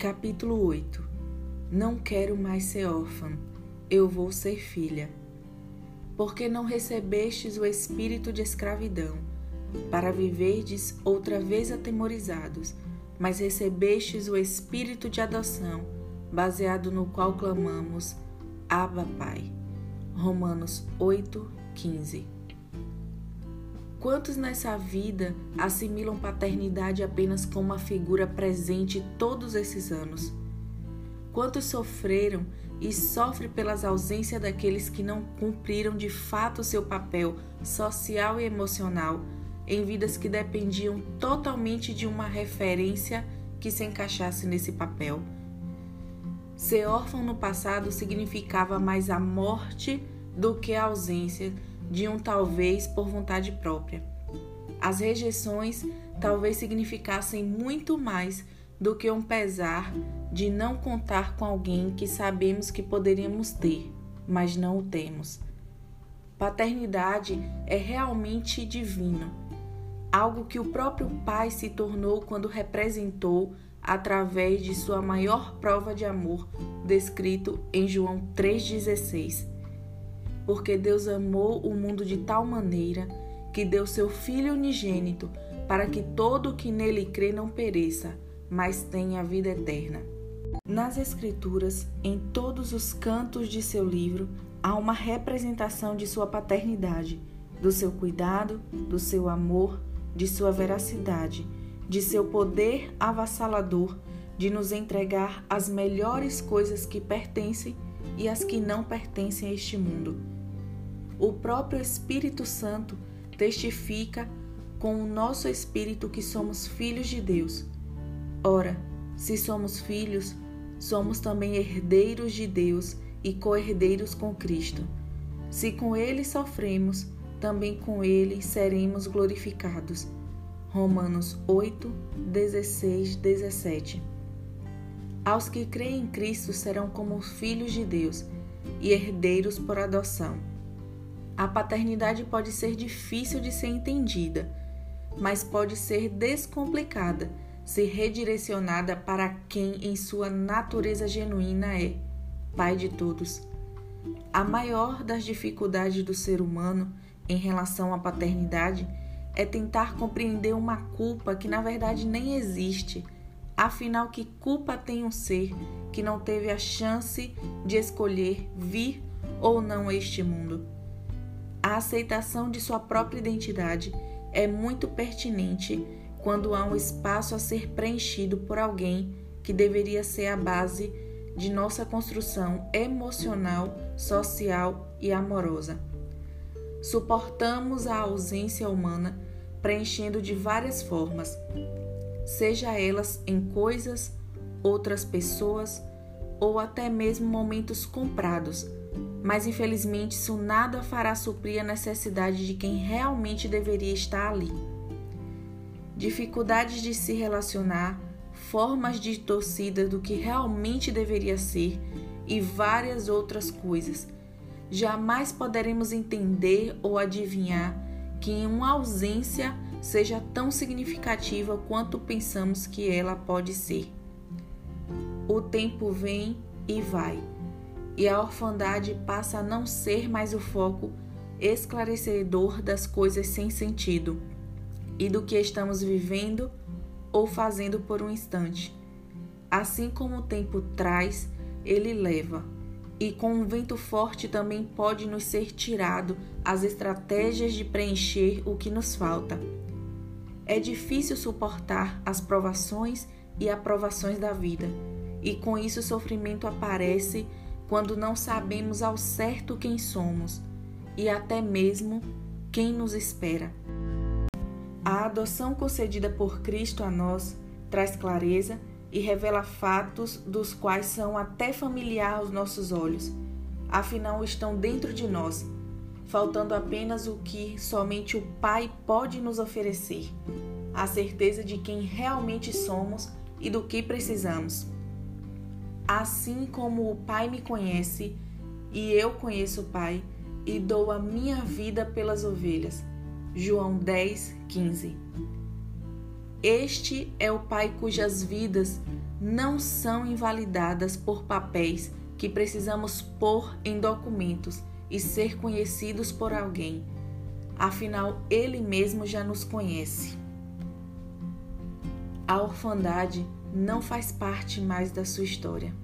Capítulo 8 Não quero mais ser órfã, eu vou ser filha. Porque não recebestes o espírito de escravidão, para viverdes outra vez atemorizados, mas recebestes o espírito de adoção, baseado no qual clamamos, Abba Pai. Romanos 8, 15 Quantos nessa vida assimilam paternidade apenas como uma figura presente todos esses anos? Quantos sofreram e sofrem pelas ausências daqueles que não cumpriram de fato seu papel social e emocional em vidas que dependiam totalmente de uma referência que se encaixasse nesse papel? Ser órfão no passado significava mais a morte do que a ausência de um talvez por vontade própria. As rejeições talvez significassem muito mais do que um pesar de não contar com alguém que sabemos que poderíamos ter, mas não o temos. Paternidade é realmente divino, algo que o próprio Pai se tornou quando representou através de sua maior prova de amor, descrito em João 3,16 porque Deus amou o mundo de tal maneira que deu seu Filho unigênito para que todo o que nele crê não pereça, mas tenha a vida eterna. Nas Escrituras, em todos os cantos de seu livro, há uma representação de sua paternidade, do seu cuidado, do seu amor, de sua veracidade, de seu poder avassalador de nos entregar as melhores coisas que pertencem e as que não pertencem a este mundo o próprio Espírito Santo testifica com o nosso espírito que somos filhos de Deus. Ora, se somos filhos, somos também herdeiros de Deus e co-herdeiros com Cristo. Se com ele sofremos, também com ele seremos glorificados. Romanos 8, 16, 17. Aos que creem em Cristo serão como filhos de Deus e herdeiros por adoção a paternidade pode ser difícil de ser entendida, mas pode ser descomplicada se redirecionada para quem em sua natureza genuína é Pai de todos. A maior das dificuldades do ser humano em relação à paternidade é tentar compreender uma culpa que na verdade nem existe. Afinal, que culpa tem um ser que não teve a chance de escolher vir ou não a este mundo? A aceitação de sua própria identidade é muito pertinente quando há um espaço a ser preenchido por alguém que deveria ser a base de nossa construção emocional, social e amorosa. Suportamos a ausência humana preenchendo de várias formas, seja elas em coisas, outras pessoas ou até mesmo momentos comprados mas infelizmente isso nada fará suprir a necessidade de quem realmente deveria estar ali. Dificuldades de se relacionar, formas de torcida do que realmente deveria ser e várias outras coisas. Jamais poderemos entender ou adivinhar que uma ausência seja tão significativa quanto pensamos que ela pode ser. O tempo vem e vai e a orfandade passa a não ser mais o foco esclarecedor das coisas sem sentido e do que estamos vivendo ou fazendo por um instante. Assim como o tempo traz, ele leva, e com um vento forte também pode nos ser tirado as estratégias de preencher o que nos falta. É difícil suportar as provações e aprovações da vida, e com isso o sofrimento aparece quando não sabemos ao certo quem somos e até mesmo quem nos espera. A adoção concedida por Cristo a nós traz clareza e revela fatos dos quais são até familiar aos nossos olhos, afinal estão dentro de nós, faltando apenas o que somente o Pai pode nos oferecer: a certeza de quem realmente somos e do que precisamos. Assim como o Pai me conhece e eu conheço o Pai e dou a minha vida pelas ovelhas. João 10, 15. Este é o Pai cujas vidas não são invalidadas por papéis que precisamos pôr em documentos e ser conhecidos por alguém. Afinal, Ele mesmo já nos conhece. A orfandade não faz parte mais da sua história.